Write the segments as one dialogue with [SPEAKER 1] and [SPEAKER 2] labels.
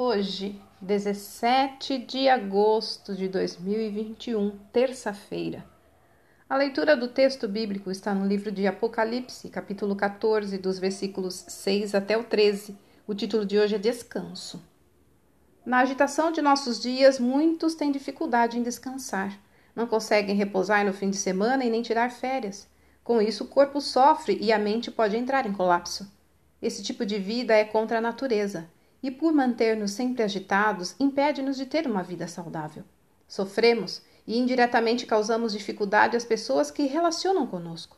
[SPEAKER 1] Hoje, 17 de agosto de 2021, terça-feira. A leitura do texto bíblico está no livro de Apocalipse, capítulo 14, dos versículos 6 até o 13. O título de hoje é Descanso. Na agitação de nossos dias, muitos têm dificuldade em descansar. Não conseguem repousar no fim de semana e nem tirar férias. Com isso, o corpo sofre e a mente pode entrar em colapso. Esse tipo de vida é contra a natureza e, por manter-nos sempre agitados, impede-nos de ter uma vida saudável. Sofremos e indiretamente causamos dificuldade às pessoas que relacionam conosco.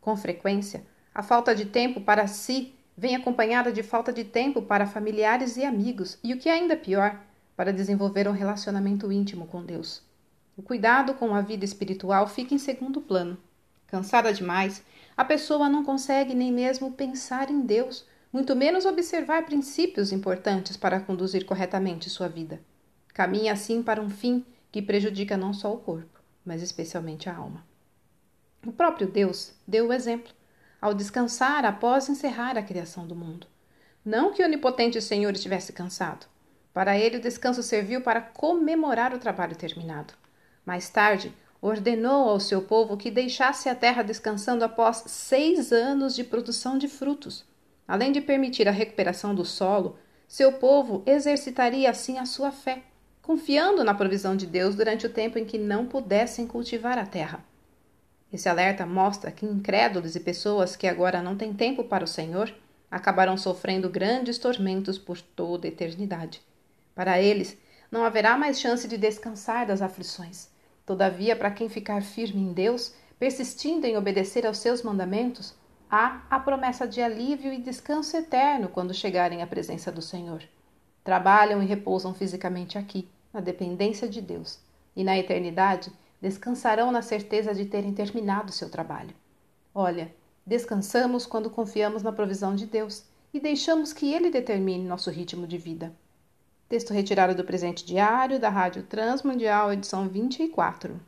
[SPEAKER 1] Com frequência, a falta de tempo para si vem acompanhada de falta de tempo para familiares e amigos, e o que é ainda pior, para desenvolver um relacionamento íntimo com Deus. O cuidado com a vida espiritual fica em segundo plano. Cansada demais, a pessoa não consegue nem mesmo pensar em Deus muito menos observar princípios importantes para conduzir corretamente sua vida. Caminha assim para um fim que prejudica não só o corpo, mas especialmente a alma. O próprio Deus deu o exemplo ao descansar após encerrar a criação do mundo. Não que o onipotente Senhor estivesse cansado. Para ele, o descanso serviu para comemorar o trabalho terminado. Mais tarde, ordenou ao seu povo que deixasse a terra descansando após seis anos de produção de frutos Além de permitir a recuperação do solo, seu povo exercitaria assim a sua fé, confiando na provisão de Deus durante o tempo em que não pudessem cultivar a terra. Esse alerta mostra que incrédulos e pessoas que agora não têm tempo para o Senhor acabarão sofrendo grandes tormentos por toda a eternidade. Para eles, não haverá mais chance de descansar das aflições. Todavia, para quem ficar firme em Deus, persistindo em obedecer aos seus mandamentos, há a promessa de alívio e descanso eterno quando chegarem à presença do Senhor. Trabalham e repousam fisicamente aqui, na dependência de Deus, e na eternidade descansarão na certeza de terem terminado seu trabalho. Olha, descansamos quando confiamos na provisão de Deus e deixamos que Ele determine nosso ritmo de vida. Texto retirado do presente diário da Rádio Transmundial, edição 24.